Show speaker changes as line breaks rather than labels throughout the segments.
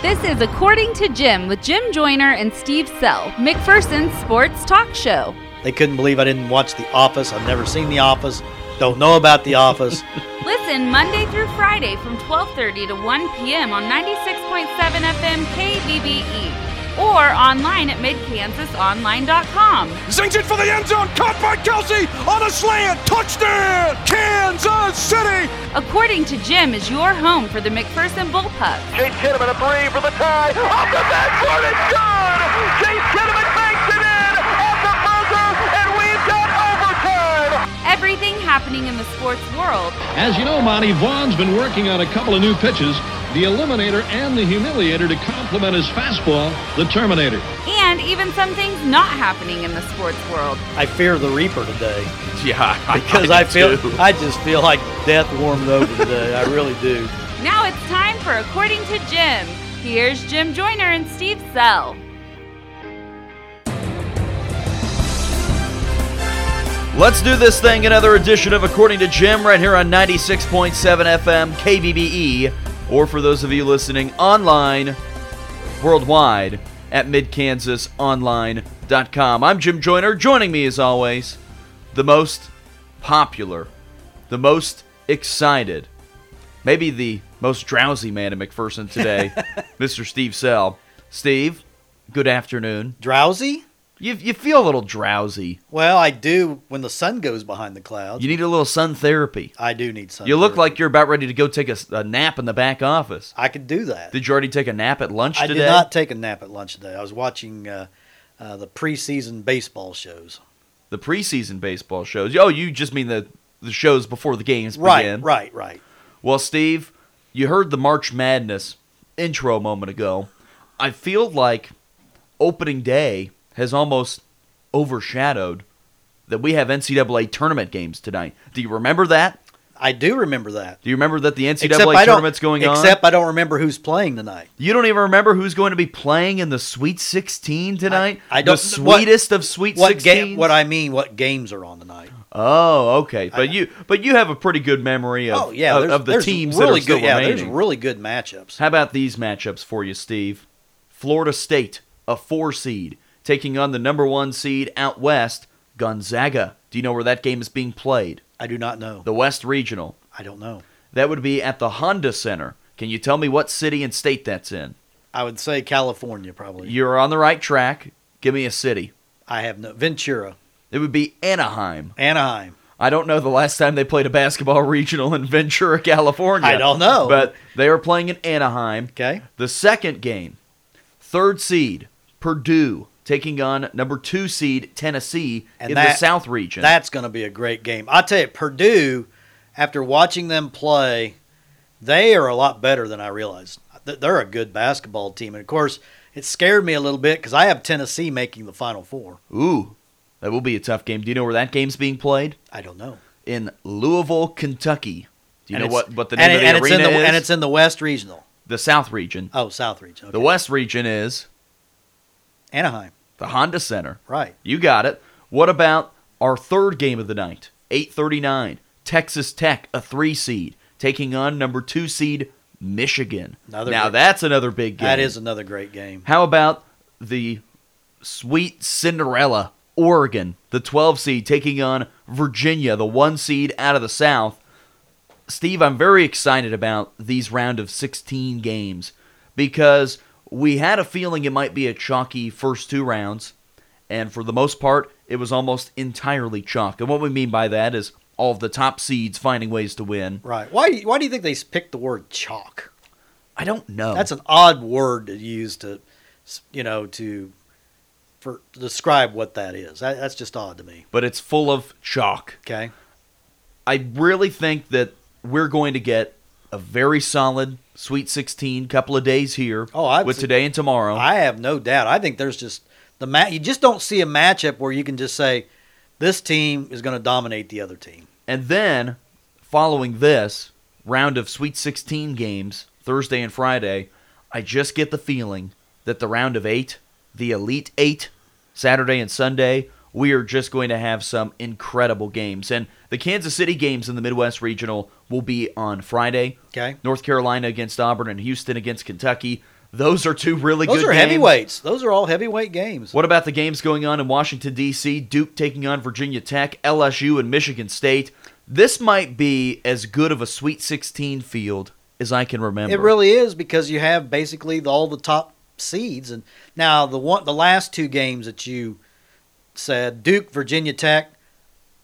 This is According to Jim with Jim Joyner and Steve Sell, McPherson's sports talk show.
They couldn't believe I didn't watch The Office. I've never seen The Office. Don't know about The Office.
Listen Monday through Friday from 12:30 to 1 p.m. on 96.7 FM KBBE or online at midkansasonline.com.
Zings it for the end zone, caught by Kelce on a slant, touchdown, Kansas City.
According to Jim, is your home for the McPherson Bullpups.
Chase Kinnaman a three for the tie, off the backboard, it's good. Chase Kinnaman makes it in off the buzzer, and we've got overtime.
Everything happening in the sports world.
As you know, Monty, Vaughn's been working on a couple of new pitches the Eliminator and the Humiliator to complement his fastball, the Terminator.
And even some things not happening in the sports world.
I fear the Reaper today.
Yeah,
because I, I feel too. I just feel like death warmed over today. I really do.
Now it's time for According to Jim. Here's Jim Joyner and Steve Sell.
Let's do this thing. Another edition of According to Jim right here on 96.7 FM KBBE or for those of you listening online worldwide at midkansasonline.com. I'm Jim Joyner. Joining me as always, the most popular, the most excited, maybe the most drowsy man in McPherson today, Mr. Steve Sell. Steve, good afternoon.
Drowsy?
You, you feel a little drowsy.
Well, I do when the sun goes behind the clouds.
You need a little sun therapy.
I do need sun.
You look
therapy.
like you're about ready to go take a, a, nap in the back office.
I could do that.
Did you already take a nap at lunch
I
today?
did not take a nap at lunch today. I was watching uh, uh, the preseason baseball shows.
The preseason baseball shows. Oh, you just mean the the shows before the games
right,
begin.
Right, right, right.
Well, Steve, you heard the March Madness intro a moment ago. I feel like opening day has almost overshadowed that we have NCAA tournament games tonight. Do you remember that?
I do remember that.
Do you remember that the NCAA tournament's going
except
on?
Except I don't remember who's playing tonight.
You don't even remember who's going to be playing in the Sweet 16 tonight?
I, I don't.
The sweetest
what,
of Sweet
what
16s?
Ga- what I mean, what games are on tonight?
Oh, okay. But I, you but you have a pretty good memory of,
oh, yeah,
of, of the teams
really
that are
good, yeah,
remaining.
There's really good matchups.
How about these matchups for you, Steve? Florida State, a four seed, taking on the number one seed out west, Gonzaga. Do you know where that game is being played?
I do not know.
The West Regional.
I don't know.
That would be at the Honda Center. Can you tell me what city and state that's in?
I would say California, probably.
You're on the right track. Give me a city.
I have no. Ventura.
It would be Anaheim.
Anaheim.
I don't know the last time they played a basketball regional in Ventura, California.
I don't know.
But they are playing in Anaheim.
Okay.
The second game, third seed, Purdue taking on number two seed Tennessee
and
in
that,
the South region.
That's going to be a great game. I'll tell you, Purdue, after watching them play, they are a lot better than I realized. They're a good basketball team. And of course, it scared me a little bit because I have Tennessee making the Final Four.
Ooh, that will be a tough game. Do you know where that game's being played?
I don't know.
In Louisville, Kentucky. Do you
and
know what, what the name of the
and
arena
it's in the,
is?
And it's in the West Regional.
The South region.
Oh, South region. Okay.
The West region is
Anaheim.
The Honda Center.
Right.
You got it. What about our third game of the night? 839. Texas Tech, a three seed, taking on number two seed Michigan.
Another
now
big,
that's another big game.
That is another great game.
How about the sweet Cinderella Oregon, the 12 seed, taking on Virginia, the one seed out of the South? Steve, I'm very excited about these round of 16 games because we had a feeling it might be a chalky first two rounds, and for the most part, it was almost entirely chalk. And what we mean by that is all of the top seeds finding ways to win.
Right. Why? Why do you think they picked the word chalk?
I don't know.
That's an odd word to use to, you know, to for to describe what that is. That, that's just odd to me.
But it's full of chalk.
Okay.
I really think that we're going to get a very solid Sweet 16 couple of days here.
Oh, I
with today and tomorrow.
I have no doubt. I think there's just the mat. You just don't see a matchup where you can just say this team is going to dominate the other team.
And then, following this round of Sweet 16 games, Thursday and Friday, I just get the feeling that the round of eight, the Elite Eight, Saturday and Sunday, we are just going to have some incredible games. And the Kansas City games in the Midwest Regional will be on Friday.
Okay.
North Carolina against Auburn and Houston against Kentucky. Those are two really
Those
good Those
are
games.
heavyweights. Those are all heavyweight games.
What about the games going on in Washington, D.C.? Duke taking on Virginia Tech, LSU, and Michigan State. This might be as good of a Sweet 16 field as I can remember.
It really is because you have basically all the top seeds, and now the one the last two games that you said Duke, Virginia Tech.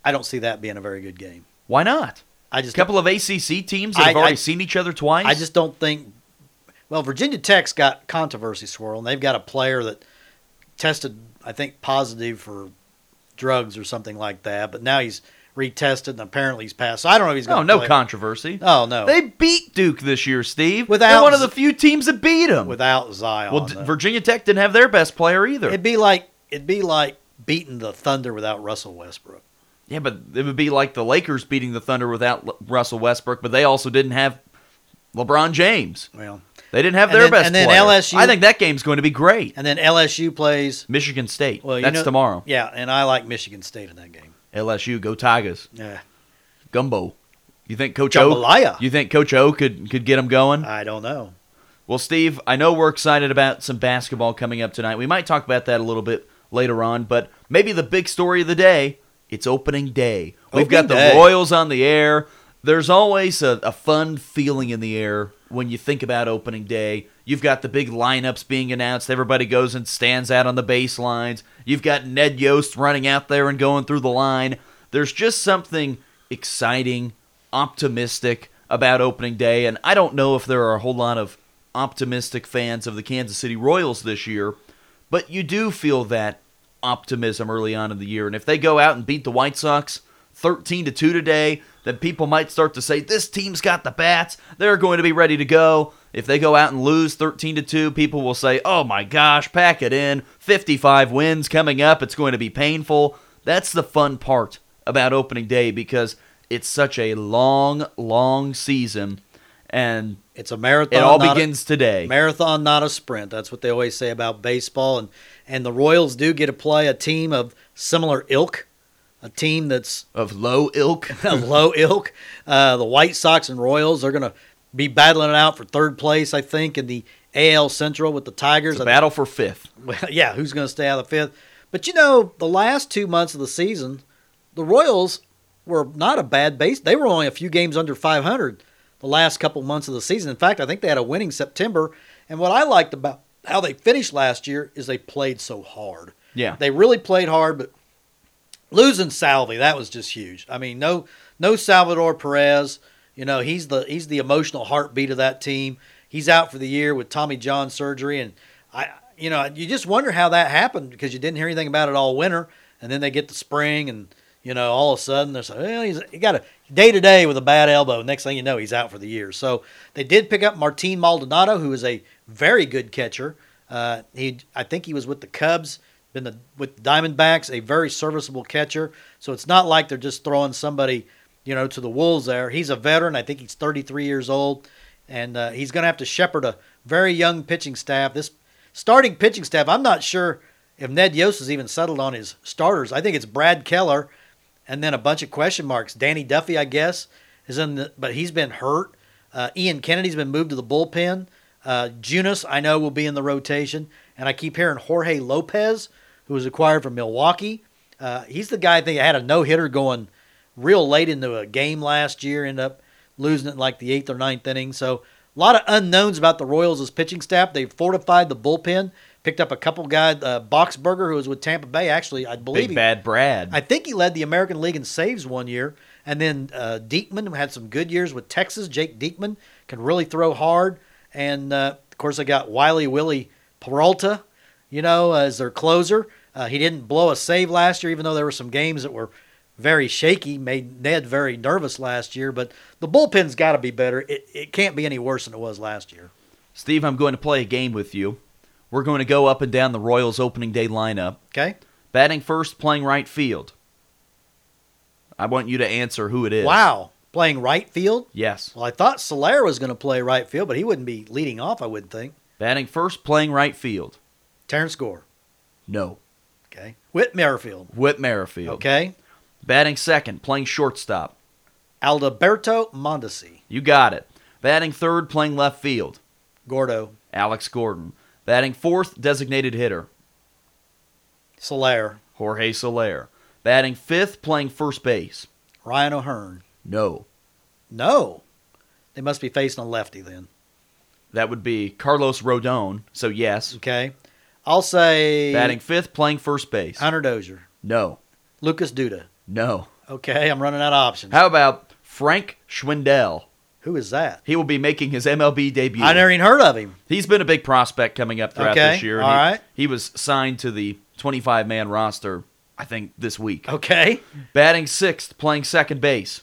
I don't see that being a very good game.
Why not?
I just a
couple of ACC teams that have already
I-
seen each other twice.
I just don't think. Well, Virginia Tech's got controversy swirling. They've got a player that tested, I think, positive for drugs or something like that, but now he's retested and apparently he's passed. So I don't know if he's going.
Oh, no controversy.
Oh no,
They beat Duke this year, Steve.
Without
They're one of the few teams that beat them.
without Zion.
well,
though.
Virginia Tech didn't have their best player either.
it'd be like it'd be like beating the Thunder without Russell Westbrook.
yeah, but it would be like the Lakers beating the Thunder without L- Russell Westbrook, but they also didn't have LeBron James.
Well,
They didn't have their
then-
best
and then
player.
LSU
I think that game's going to be great.
and then LSU plays.
Michigan State.
Well,
That's
know-
tomorrow.
Yeah, and I like Michigan State in that game.
LSU, go Tigers.
Yeah,
Gumbo. You think Coach O?
Jambalaya.
You think Coach O could could get them going?
I don't know.
Well, Steve, I know we're excited about some basketball coming up tonight. We might talk about that a little bit later on, but maybe the big story of the day, it's opening day. We've got the
day.
Royals on the air. There's always a, a fun feeling in the air when you think about opening day. You've got the big lineups being announced. Everybody goes and stands out on the baselines. You've got Ned Yost running out there and going through the line. There's just something exciting, optimistic about opening day, and I don't know if there are a whole lot of optimistic fans of the Kansas City Royals this year, but you do feel that optimism early on in the year. And if they go out and beat the White Sox 13 to 2 today, then people might start to say this team's got the bats. They're going to be ready to go. If they go out and lose 13 to 2, people will say, "Oh my gosh, pack it in. 55 wins coming up. It's going to be painful." That's the fun part about opening day because it's such a long, long season and
It's a marathon.
it all
not a-
begins today.
marathon, not a sprint. That's what they always say about baseball, and and the Royals do get to play a team of similar ilk, a team that's
of low ilk.
a low ilk. Uh, the White Sox and Royals are going to be battling it out for third place, I think, in the AL Central with the Tigers.
It's a
I
battle for fifth.
Well, yeah, who's going to stay out of fifth? But you know, the last two months of the season, the Royals were not a bad base. They were only a few games under 500 the last couple months of the season. In fact, I think they had a winning September. And what I liked about how they finished last year is they played so hard.
Yeah.
They really played hard, but losing Salvi, that was just huge. I mean, no no Salvador Perez. You know, he's the he's the emotional heartbeat of that team. He's out for the year with Tommy John surgery, and I, you know, you just wonder how that happened because you didn't hear anything about it all winter, and then they get the spring, and you know, all of a sudden they're saying, well, he's he got a day to day with a bad elbow. Next thing you know, he's out for the year. So they did pick up Martin Maldonado, who is a very good catcher. Uh, he, I think he was with the Cubs, been the, with the Diamondbacks, a very serviceable catcher. So it's not like they're just throwing somebody, you know, to the wolves there. He's a veteran. I think he's 33 years old, and uh, he's going to have to shepherd a very young pitching staff. This starting pitching staff, I'm not sure if Ned Yost has even settled on his starters. I think it's Brad Keller, and then a bunch of question marks. Danny Duffy, I guess, is in the, but he's been hurt. Uh, Ian Kennedy's been moved to the bullpen. Uh, Junis, I know, will be in the rotation. And I keep hearing Jorge Lopez, who was acquired from Milwaukee. Uh, he's the guy I think had a no hitter going real late into a game last year, ended up losing it in like the eighth or ninth inning. So a lot of unknowns about the Royals' pitching staff. They've fortified the bullpen, picked up a couple guys. Uh, Boxberger, who was with Tampa Bay, actually, I believe
Big
he,
Bad Brad.
I think he led the American League in saves one year. And then uh, Diekman had some good years with Texas. Jake Diekman can really throw hard. And uh, of course, they got Wiley Willie Peralta, you know, as their closer. Uh, he didn't blow a save last year, even though there were some games that were very shaky, made Ned very nervous last year. But the bullpen's got to be better. It, it can't be any worse than it was last year.
Steve, I'm going to play a game with you. We're going to go up and down the Royals opening day lineup.
Okay?
Batting first, playing right field. I want you to answer who it is.
Wow. Playing right field?
Yes.
Well, I thought Soler was going to play right field, but he wouldn't be leading off, I wouldn't think.
Batting first, playing right field.
Terrence Gore.
No.
Okay. Whit Merrifield.
Whit Merrifield.
Okay.
Batting second, playing shortstop.
Alberto Mondesi.
You got it. Batting third, playing left field.
Gordo.
Alex Gordon. Batting fourth, designated hitter,
Soler,
Jorge Soler. Batting fifth, playing first base.
Ryan O'Hearn.
No.
No. They must be facing a lefty then.
That would be Carlos Rodon. So, yes.
Okay. I'll say
Batting fifth, playing first base.
Hunter Dozier.
No.
Lucas Duda.
No.
Okay, I'm running out of options.
How about Frank Schwindel?
Who is that?
He will be making his MLB debut.
I never even heard of him.
He's been a big prospect coming up throughout
Okay,
this year.
all
he,
right.
he was signed to the 25 man roster, I think, this week.
Okay.
Batting sixth, playing second base.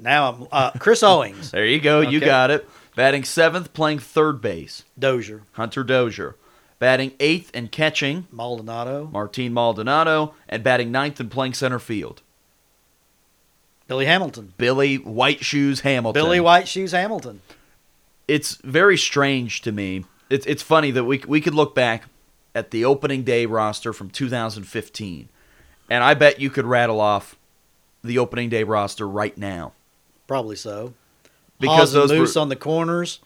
Now I'm uh, Chris Owings.
There you go. You
Okay.
got it. Batting seventh, playing third base.
Dozier.
Hunter Dozier. Batting eighth and catching,
Maldonado.
Martin Maldonado. And batting ninth and playing center field,
Billy Hamilton.
Billy White Shoes Hamilton.
Billy White Shoes Hamilton.
it's very strange to me. It's it's funny that we we could look back at the opening day roster from 2015, and I bet you could rattle off the opening day roster right now
Probably so.
because
Hos and
those
Moose
were
on the corners.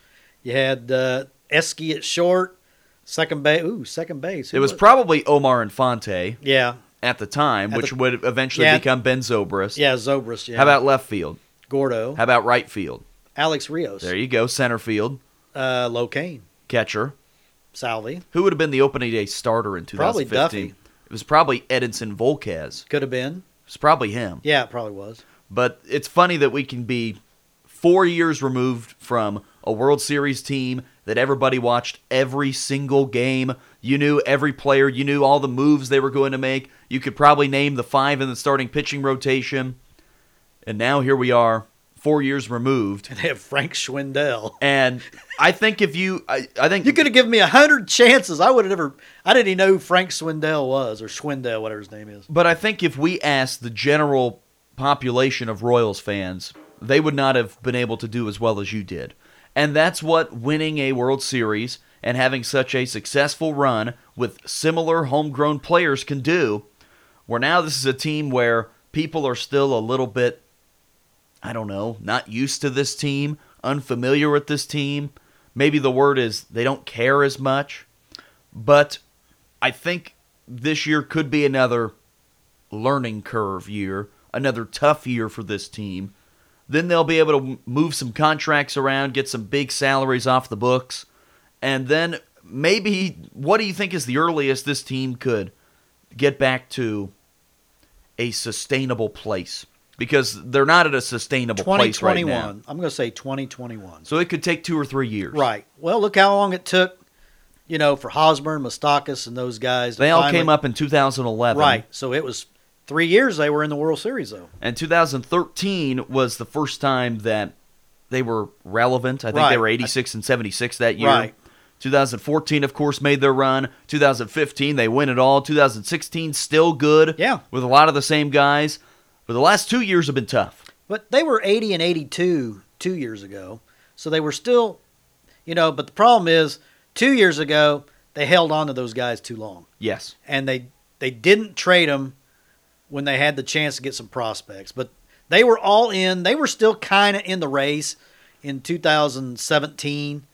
You had uh, Esky at short. Second base. Ooh, second base. Who
it was probably Omar Infante
Yeah.
at the time,
At
which
the-
would eventually
Yeah.
become Ben Zobrist.
Yeah, Zobrist. Yeah.
How about left field?
Gordo?
How about right field?
Alex Rios.
There you go. Center field,
Uh, Locane.
catcher.
Salvi.
Who would have been the opening day starter in
Probably
2015?
Duffy.
It was probably Edinson Volquez.
Could have been.
It was probably him.
Yeah, it probably was.
But it's funny that we can be four years removed from a World Series team that everybody watched every single game. You knew every player, you knew all the moves they were going to make. You could probably name the five in the starting pitching rotation. And now here we are, four years removed.
And they have Frank Schwindel.
And I think if you, I, I think
You could have given me a hundred chances. I would have never. I didn't even know who Frank Swindell was or Schwindel, whatever his name is.
But I think if we asked the general population of Royals fans, they would not have been able to do as well as you did. And that's what winning a World Series and having such a successful run with similar homegrown players can do. Where now this is a team where people are still a little bit, I don't know, not used to this team, unfamiliar with this team. Maybe the word is they don't care as much. But I think this year could be another learning curve year, another tough year for this team. Then they'll be able to move some contracts around, get some big salaries off the books, and then maybe what do you think is the earliest this team could get back to a sustainable place? Because they're not at a sustainable place right now.
I'm going to say twenty twenty one.
So it could take two or three years.
Right. Well, look how long it took. You know, for Hosmer, Moustakas, and those guys. to
They all
finally-
came up in 2011.
Right. So it was three years they were in the World Series, though.
And 2013 was the first time that they were relevant. I think they were 86 and 76 that year.
Right.
2014, of course, made their run. 2015, they win it all. 2016, still good.
Yeah.
With a lot of the same guys. But the last two years have been tough.
But they were 80 and 82 two years ago. So they were still, you know, but the problem is two years ago, they held on to those guys too long.
Yes.
And they, they didn't trade them when they had the chance to get some prospects. But they were all in. They were still kind of in the race in 2017,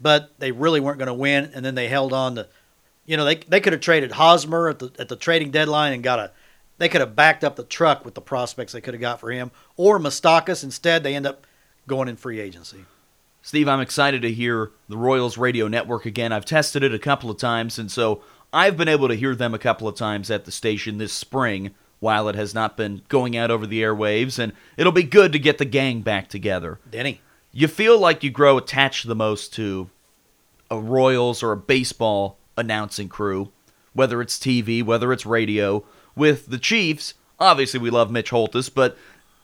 but they really weren't going to win. And then they held on to, you know, they, they could have traded Hosmer at the, at the trading deadline and got a, they could have backed up the truck with the prospects they could have got for him, or Moustakas. Instead, they end up going in free agency.
Steve, I'm excited to hear the Royals radio network again. I've tested it a couple of times, and so I've been able to hear them a couple of times at the station this spring while it has not been going out over the airwaves, and it'll be good to get the gang back together.
Denny,
You feel like you grow attached the most to a Royals or a baseball announcing crew, whether it's TV, whether it's radio. With the Chiefs, obviously we love Mitch Holthus, but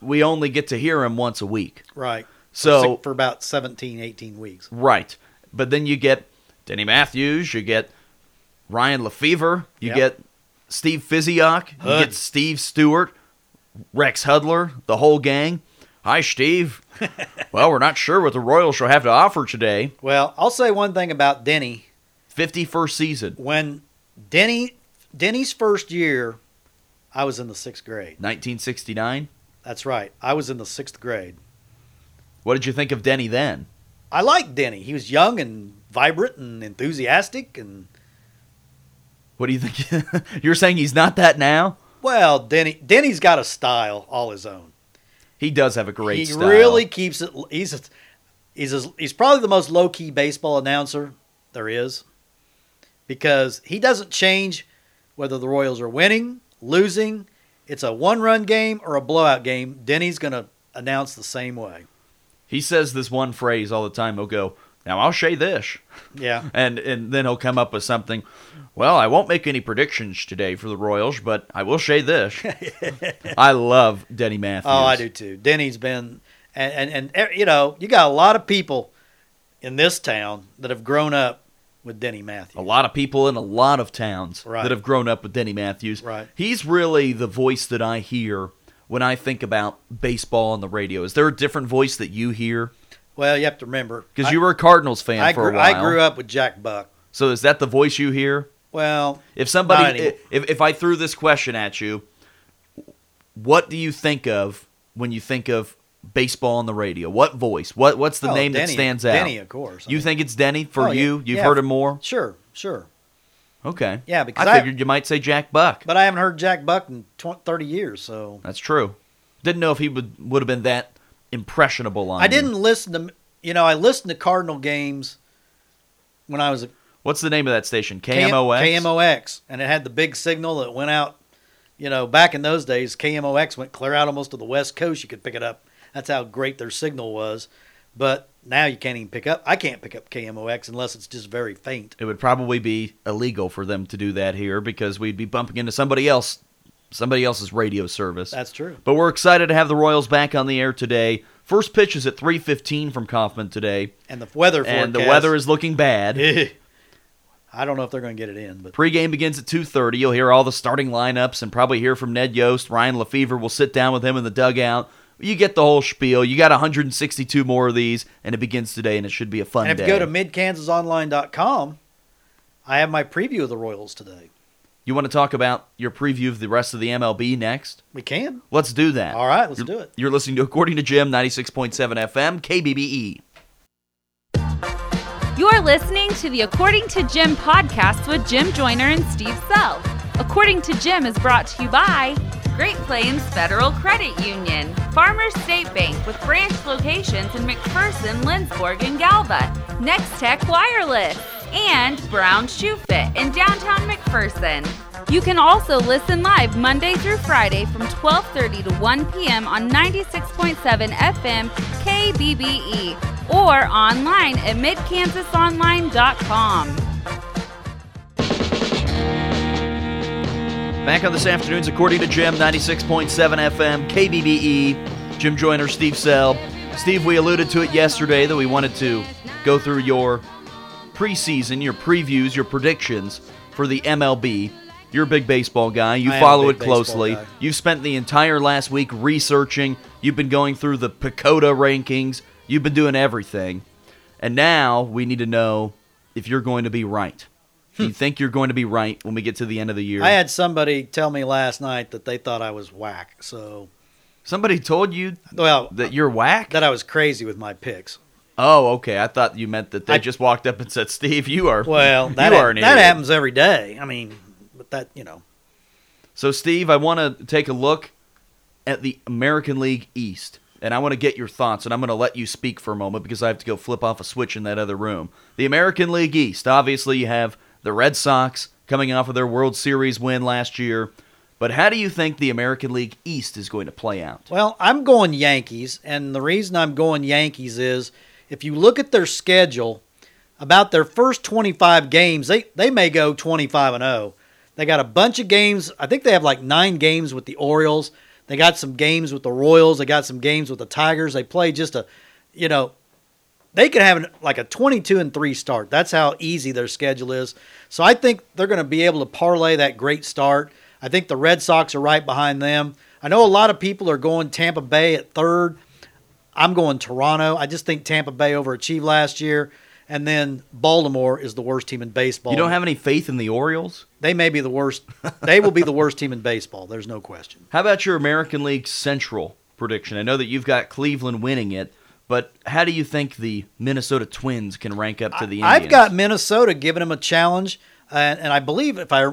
we only get to hear him once a week.
right?
So
for about 17, 18 weeks.
Right. But then you get Denny Matthews, you get Ryan Lefebvre, you
Yep.
get Steve Physioc, you get Steve Stewart, Rex Hudler, the whole gang. Hi, Steve. well, we're not sure what the Royals shall have to offer today.
Well, I'll say one thing about Denny.
51st season,
When Denny Denny's first year, I was in the sixth grade.
1969.
That's right. I was in the sixth grade.
What did you think of Denny then?
I liked Denny. He was young and vibrant and enthusiastic, and
What do you think? You're saying he's not that now?
well, Denny Denny's got a style all his own.
He does have a great
he
style.
really keeps it. He's a, he's a, he's probably the most low key baseball announcer there is, because he doesn't change whether the Royals are winning, losing. It's a one run game or a blowout game. Denny's gonna announce the same way.
He says this one phrase all the time. He'll go, "Now I'll say this,"
Yeah.
and and then he'll come up with something. Well, I won't make any predictions today for the Royals, but I will say this. I love Denny Matthews.
Oh, I do too. Denny's been, and, and and eh, you know, you got a lot of people in this town that have grown up with Denny Matthews.
A lot of people in a lot of towns
Right.
that have grown up with Denny Matthews.
Right.
He's really the voice that I hear when I think about baseball on the radio. Is there a different voice that you hear?
Well, you have to remember
Because you were a Cardinals fan
I
for
grew,
a while.
I grew up with Jack Buck.
So is that the voice you hear?
Well,
If somebody, if, if I threw this question at you, what do you think of when you think of baseball on the radio? What voice? What What's the
oh,
name
Denny,
that stands out?
Denny, of course. I
You
mean,
think it's Denny for
Oh, yeah.
you? You've
Yeah.
heard him more.
Sure, sure.
Okay.
Yeah, because
I
I-
figured you might say Jack Buck.
But I haven't heard Jack Buck in 20, 30 years, so
That's true. Didn't know if he would would have been that impressionable on.
I didn't listen to. You know, I listened to Cardinal games when I was a
What's the name of that station? KMOX.
KMOX, and it had the big signal that went out. You know, back in those days, KMOX went clear out almost to the West Coast. You could pick it up. That's how great their signal was. But now you can't even pick up. I can't pick up KMOX unless it's just very faint.
It would probably be illegal for them to do that here because we'd be bumping into somebody else, somebody else's radio service.
That's true.
But we're excited to have the Royals back on the air today. First pitch is at 3:15 from Kauffman today,
And the weather
and the weather is looking bad.
I don't know if they're going to get it in, but
Pre-game begins at 2:30. You'll hear all the starting lineups and probably hear from Ned Yost. Ryan Lefebvre will sit down with him in the dugout. You get the whole spiel. You got 162 more of these, and it begins today, and it should be a fun
and if
day.
you go to midkansasonline.com, I have my preview of the Royals today.
You want to talk about your preview of the rest of the MLB next?
We can.
Let's do that.
All right, let's
You're-
do it.
You're listening to According to Jim, 96.7 FM, KBBE.
You're listening to the According to Jim podcast with Jim Joyner and Steve Sell. According to Jim is brought to you by Great Plains Federal Credit Union, Farmers State Bank with branch locations in McPherson, Lindsborg, and Galva, Next Tech Wireless, and Brown Shoe Fit in downtown McPherson. You can also listen live Monday through Friday from 12:30 to 1 p.m. on 96.7 FM KBBE or online at midkansasonline.com.
Back on this afternoon's According to Jim, 96.7 FM, KBBE. Jim Joyner, Steve Sell. Steve, we alluded to it yesterday that we wanted to go through your preseason, your previews, your predictions for the MLB. You're a big baseball guy. You
I
follow it closely. You've spent the entire last week researching. You've been going through the PECOTA rankings. You've been doing everything. And now we need to know if you're going to be right. Do you think you're going to be right when we get to the end of the year?
Hmm. I had somebody tell me last night that they thought I was whack. So,
Somebody told you
well,
that you're whack?
that I was crazy with my picks.
Oh, okay. I thought you meant that they
I-
just walked up and said, "Steve, you are
Well, that
you are an
that
idiot."
happens every day. I mean, but that you know,
So, Steve, I want to take a look at the American League East, and I want to get your thoughts, and I'm going to let you speak for a moment because I have to go flip off a switch in that other room. The American League East, obviously, you have the Red Sox coming off of their World Series win last year. But how do you think the American League East is going to play out?
Well, I'm going Yankees, and the reason I'm going Yankees is if you look at their schedule, about their first 25 games, they they may go 25 and 0. They got a bunch of games. I think they have like nine games with the Orioles. They got some games with the Royals. They got some games with the Tigers. They play just a, you know, they could have an, like a 22 and 3 start. That's how easy their schedule is. So I think they're going to be able to parlay that great start. I think the Red Sox are right behind them. I know a lot of people are going Tampa Bay at third. I'm going Toronto. I just think Tampa Bay overachieved last year. And then Baltimore is the worst team in baseball.
You don't have any faith in the Orioles?
They may be the worst. they will be the worst team in baseball. There's no question.
How about your American League Central prediction? I know that you've got Cleveland winning it, But how do you think the Minnesota Twins can rank up to the Indians?
I've got Minnesota giving them a challenge, and, and I believe if I,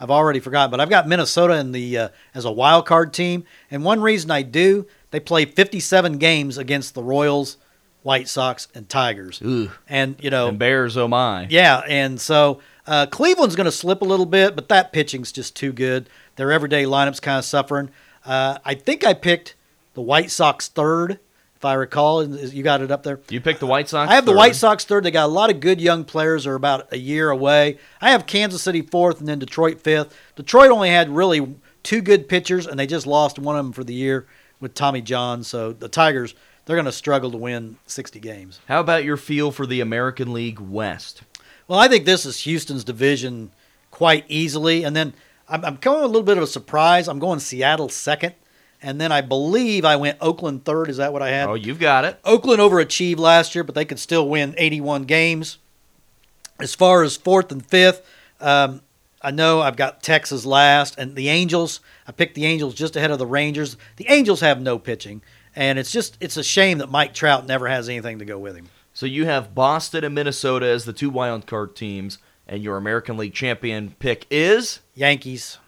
I've already forgotten, but I've got Minnesota in the uh, as a wild card team. And one reason I do, they play 57 games against the Royals, White Sox, and Tigers.
Ugh.
And you know,
and Bears, oh my.
yeah, and so uh, Cleveland's going to slip a little bit, but that pitching's just too good. Their everyday lineup's kind of suffering. Uh, I think I picked the White Sox third, if I recall. You got it up there.
You picked the White Sox.
I have the. White Sox third. They got a lot of good young players. They're about a year away. I have Kansas City fourth, and then Detroit fifth. Detroit only had really two good pitchers, and they just lost one of them for the year with Tommy John. So the Tigers, they're going to struggle to win 60 games.
How about your feel for the American League West?
Well, I think this is Houston's division quite easily. And then I'm, I'm going with a little bit of a surprise. I'm going Seattle second. And then I believe I went Oakland third. Is that what I had?
Oh, you've got it.
Oakland overachieved last year, but they could still win 81 games. As far as fourth and fifth, um, I know I've got Texas last, and the Angels. I picked the Angels just ahead of the Rangers. The Angels have no pitching, and it's just it's a shame that Mike Trout never has anything to go with him.
So you have Boston and Minnesota as the two wild card teams, and your American League champion pick is
Yankees.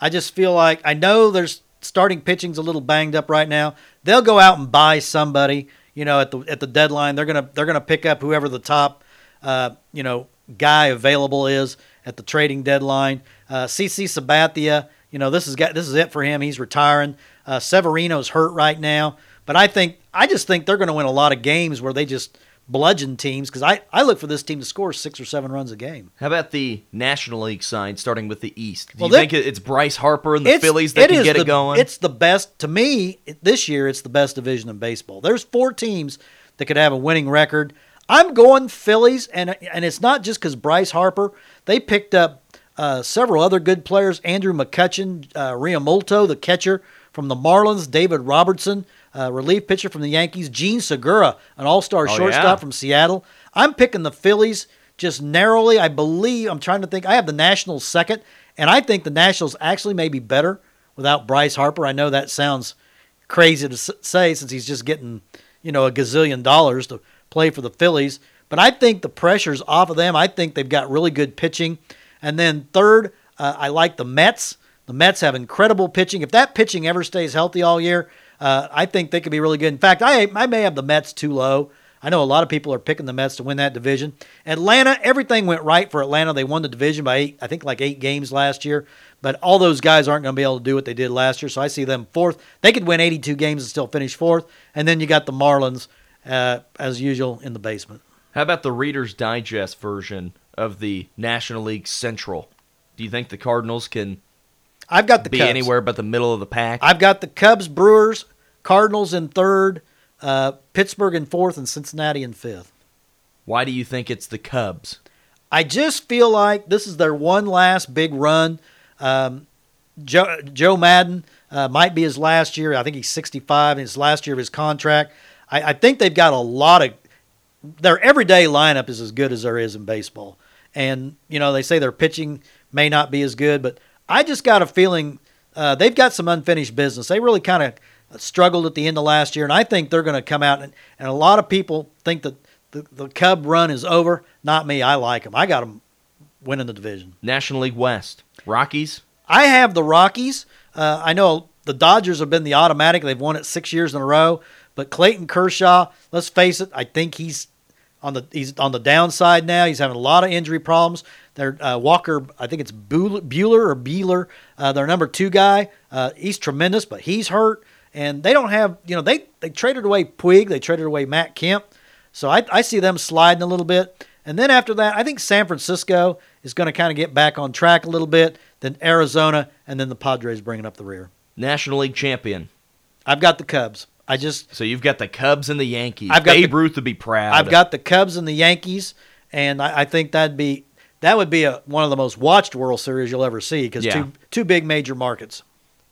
I just feel like I know there's starting pitching's a little banged up right now. They'll go out and buy somebody, you know, at the at the deadline. They're gonna they're gonna pick up whoever the top, uh, you know, guy available is at the trading deadline. Uh, CC Sabathia, you know, this is got this is it for him. He's retiring. Uh, Severino's hurt right now, but I think I just think they're going to win a lot of games where they just bludgeon teams because I, I look for this team to score six or seven runs a game.
how about the National League side, starting with the East? Do
Well,
you
they-
think it's Bryce Harper and the Phillies that can get
the,
it going?
It's the best to me this year. It's the best division in baseball. There's four teams that could have a winning record. I'm going Phillies, and and it's not just because Bryce Harper. They picked up uh, several other good players: Andrew McCutchen, uh, Realmuto, the catcher from the Marlins, David Robertson, uh, relief pitcher from the Yankees, Jean Segura, an All-Star
Oh,
shortstop
yeah.
from Seattle. I'm picking the Phillies just narrowly. I believe I'm trying to think. I have the Nationals second, and I think the Nationals actually may be better without Bryce Harper. I know that sounds crazy to say since he's just getting you know a gazillion dollars to play for the Phillies, but I think the pressure's off of them. I think they've got really good pitching, and then third, uh, I like the Mets. The Mets have incredible pitching. If that pitching ever stays healthy all year, uh, I think they could be really good. In fact, I I may have the Mets too low. I know a lot of people are picking the Mets to win that division. Atlanta, everything went right for Atlanta. They won the division by eight, I think like eight games last year. But all those guys aren't going to be able to do what they did last year. So I see them fourth. They could win 82 games and still finish fourth. And then you got the Marlins, uh, as usual, in the basement.
How about the Reader's Digest version of the National League Central? Do you think the Cardinals can
I've got the
be
Cubs.
anywhere but the middle of the pack?
I've got the Cubs, Brewers, Cardinals in third, uh, Pittsburgh in fourth, and Cincinnati in fifth.
Why do you think it's the Cubs?
I just feel like this is their one last big run. Um, Joe, Joe Maddon uh, might be his last year. I think he's 65 in his last year of his contract. I, I think they've got a lot of their everyday lineup is as good as there is in baseball. And you know they say their pitching may not be as good, but I just got a feeling uh, they've got some unfinished business. They really kind of struggled at the end of last year, and I think they're going to come out. And, and a lot of people think that the, the Cub run is over. Not me. I like them. I got them winning the division.
National League West. Rockies?
I have the Rockies. Uh, I know the Dodgers have been the automatic. They've won it six years in a row. But Clayton Kershaw, let's face it, I think he's on the he's on the downside now. He's having a lot of injury problems. Their uh, Walker, I think it's Buehler, or Beeler, uh, their number two guy. Uh, he's tremendous, but he's hurt, and they don't have you know they they traded away Puig, they traded away Matt Kemp, so I I see them sliding a little bit. And then after that, I think San Francisco is going to kind of get back on track a little bit. Then Arizona, and then the Padres bringing up the rear.
National League champion.
I've got the Cubs. I just
So you've got the Cubs and the Yankees.
I've got
Babe
the-
Ruth would be proud.
I've got the Cubs and the Yankees, and I, I think that'd be that would be a, one of the most watched World Series you'll ever see because
Yeah.
two two big major markets.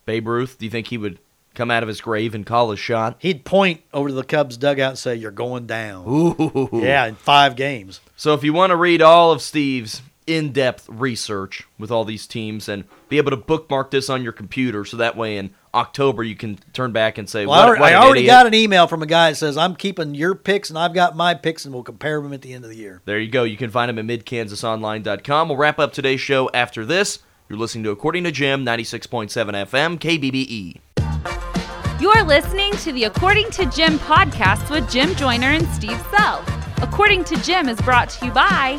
Babe Ruth. Do you think he would come out of his grave and call his shot?
He'd point over to the Cubs dugout and say, "You're going down."
Ooh.
Yeah, in five games.
So if you want to read all of Steve's in-depth research with all these teams and be able to bookmark this on your computer so that way in October you can turn back and say,
Well, I already,
what
I already
idiot.
got an email from a guy that says I'm keeping your picks and I've got my picks and we'll compare them at the end of the year.
There you go. You can find them at midkansasonline.com. We'll wrap up today's show after this. You're listening to According to Jim, 96.7 FM, KBBE.
You're listening to the According to Jim podcast with Jim Joyner and Steve Sell. According to Jim is brought to you by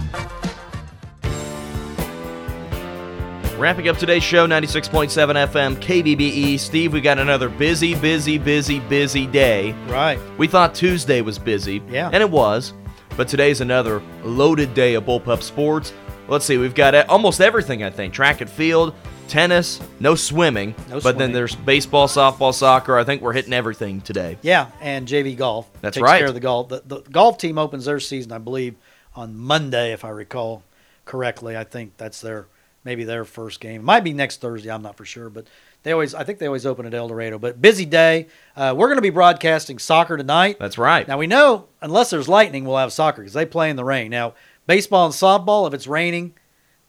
Wrapping up today's show, 96.7 FM, KBBE. Steve, we got another busy, busy, busy, busy day.
Right.
We thought Tuesday was busy.
Yeah.
And it was. But today's another loaded day of bullpup sports. Let's see, we've got almost everything, I think. Track and field, tennis, no swimming.
No
but then there's baseball, softball, soccer. I think we're hitting everything today.
Yeah, and JV Golf.
That's
takes
right.
care of the golf. The, the golf team opens their season, I believe, on Monday, if I recall correctly. I think that's their maybe their first game. It might be next Thursday. I'm not for sure, but they always I think they always open at El Dorado. But busy day. Uh, we're going to be broadcasting soccer tonight.
That's right.
Now we know unless there's lightning, we'll have soccer because they play in the rain. Now baseball and softball, if it's raining,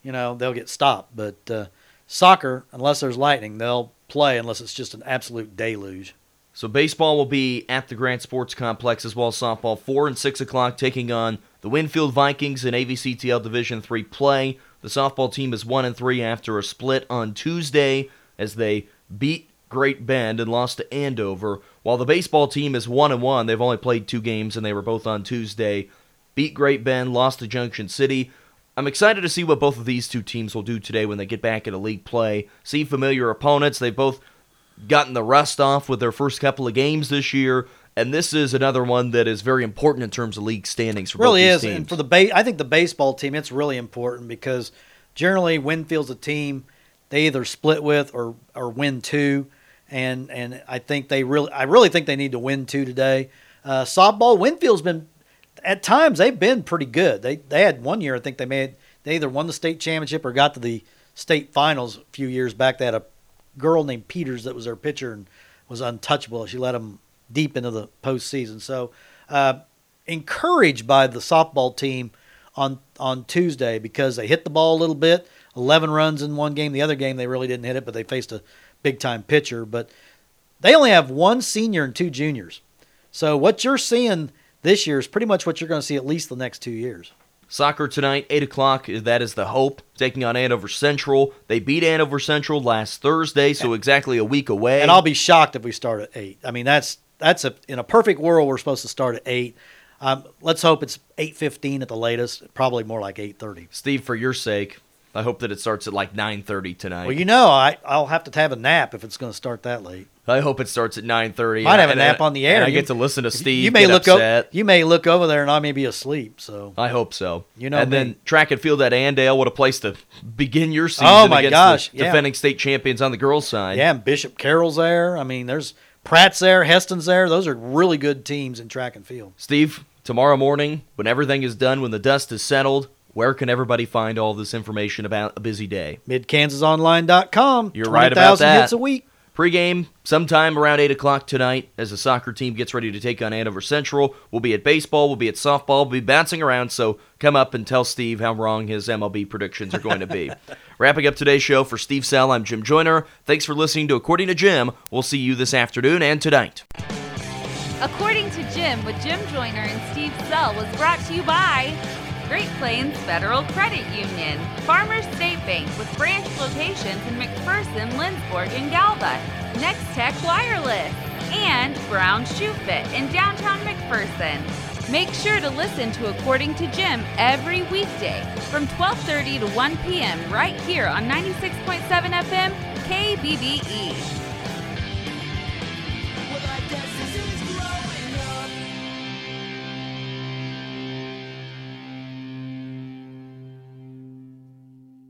you know they'll get stopped. But uh, soccer, unless there's lightning, they'll play unless it's just an absolute deluge.
So baseball will be at the Grant Sports Complex as well as softball, four and six o'clock, taking on the Winfield Vikings in AVCTL Division Three play. The softball team is one and three after a split on Tuesday as they beat Great Bend and lost to Andover. While the baseball team is one and one, they've only played two games and they were both on Tuesday. Beat Great Bend, lost to Junction City. I'm excited to see what both of these two teams will do today when they get back into league play. See familiar opponents. They've both gotten the rust off with their first couple of games this year, and this is another one that is very important in terms of league standings for
really is,
teams.
and for the ba- I think the baseball team, it's really important because generally Winfield's a team they either split with or or win two, and and I think they really, I really think they need to win two today. Uh, softball, Winfield's been at times they've been pretty good. They they had one year I think they made they either won the state championship or got to the state finals a few years back. They had a girl named Peters that was their pitcher and was untouchable. She let them deep into the postseason. So uh, encouraged by the softball team on on Tuesday because they hit the ball a little bit. Eleven runs in one game. The other game they really didn't hit it, but they faced a big time pitcher. But they only have one senior and two juniors. So what you're seeing this year is pretty much what you're going to see at least the next two years.
Soccer tonight, 8 o'clock. That is the hope. Taking on Andover Central. They beat Andover Central last Thursday, so exactly a week away.
And I'll be shocked if we start at eight. I mean, that's that's a in a perfect world we're supposed to start at eight. Um, let's hope it's eight fifteen at the latest. Probably more like eight thirty.
Steve, for your sake, I hope that it starts at like 9.30 tonight.
Well, you know, I I'll have to have a nap if it's going to start that late.
I hope it starts at 9.30.
Might have a nap on the air.
And I get to listen to Steve
you may
get
look
upset.
o- you may look over there and I may be asleep. So
I hope so.
You know
and
me.
then track and field at Andale. What a place to begin your season
Oh, my
against
gosh, yeah.
defending state champions on the girls' side.
yeah, and Bishop Carroll's there. I mean, there's Pratt's there, Hesston's there. Those are really good teams in track and field.
Steve, tomorrow morning, when everything is done, when the dust is settled, where can everybody find all this information about a busy day?
MidKansasOnline.com.
You're right about
20,000
that.
hits a week.
Pre-game, sometime around 8 o'clock tonight, as the soccer team gets ready to take on Andover Central. We'll be at baseball, we'll be at softball, we'll be bouncing around, so come up and tell Steve how wrong his MLB predictions are going to be. Wrapping up today's show for Steve Sell, I'm Jim Joyner. Thanks for listening to According to Jim. We'll see you this afternoon and tonight.
According to Jim with Jim Joyner and Steve Sell was brought to you by Great Plains Federal Credit Union, Farmers State Bank with branch locations in McPherson, Lindsborg, and Galva, Next Tech Wireless, and Brown Shoe Fit in downtown McPherson. Make sure to listen to According to Jim every weekday from 12:30 to 1 p.m. right here on 96.7 FM KBBE.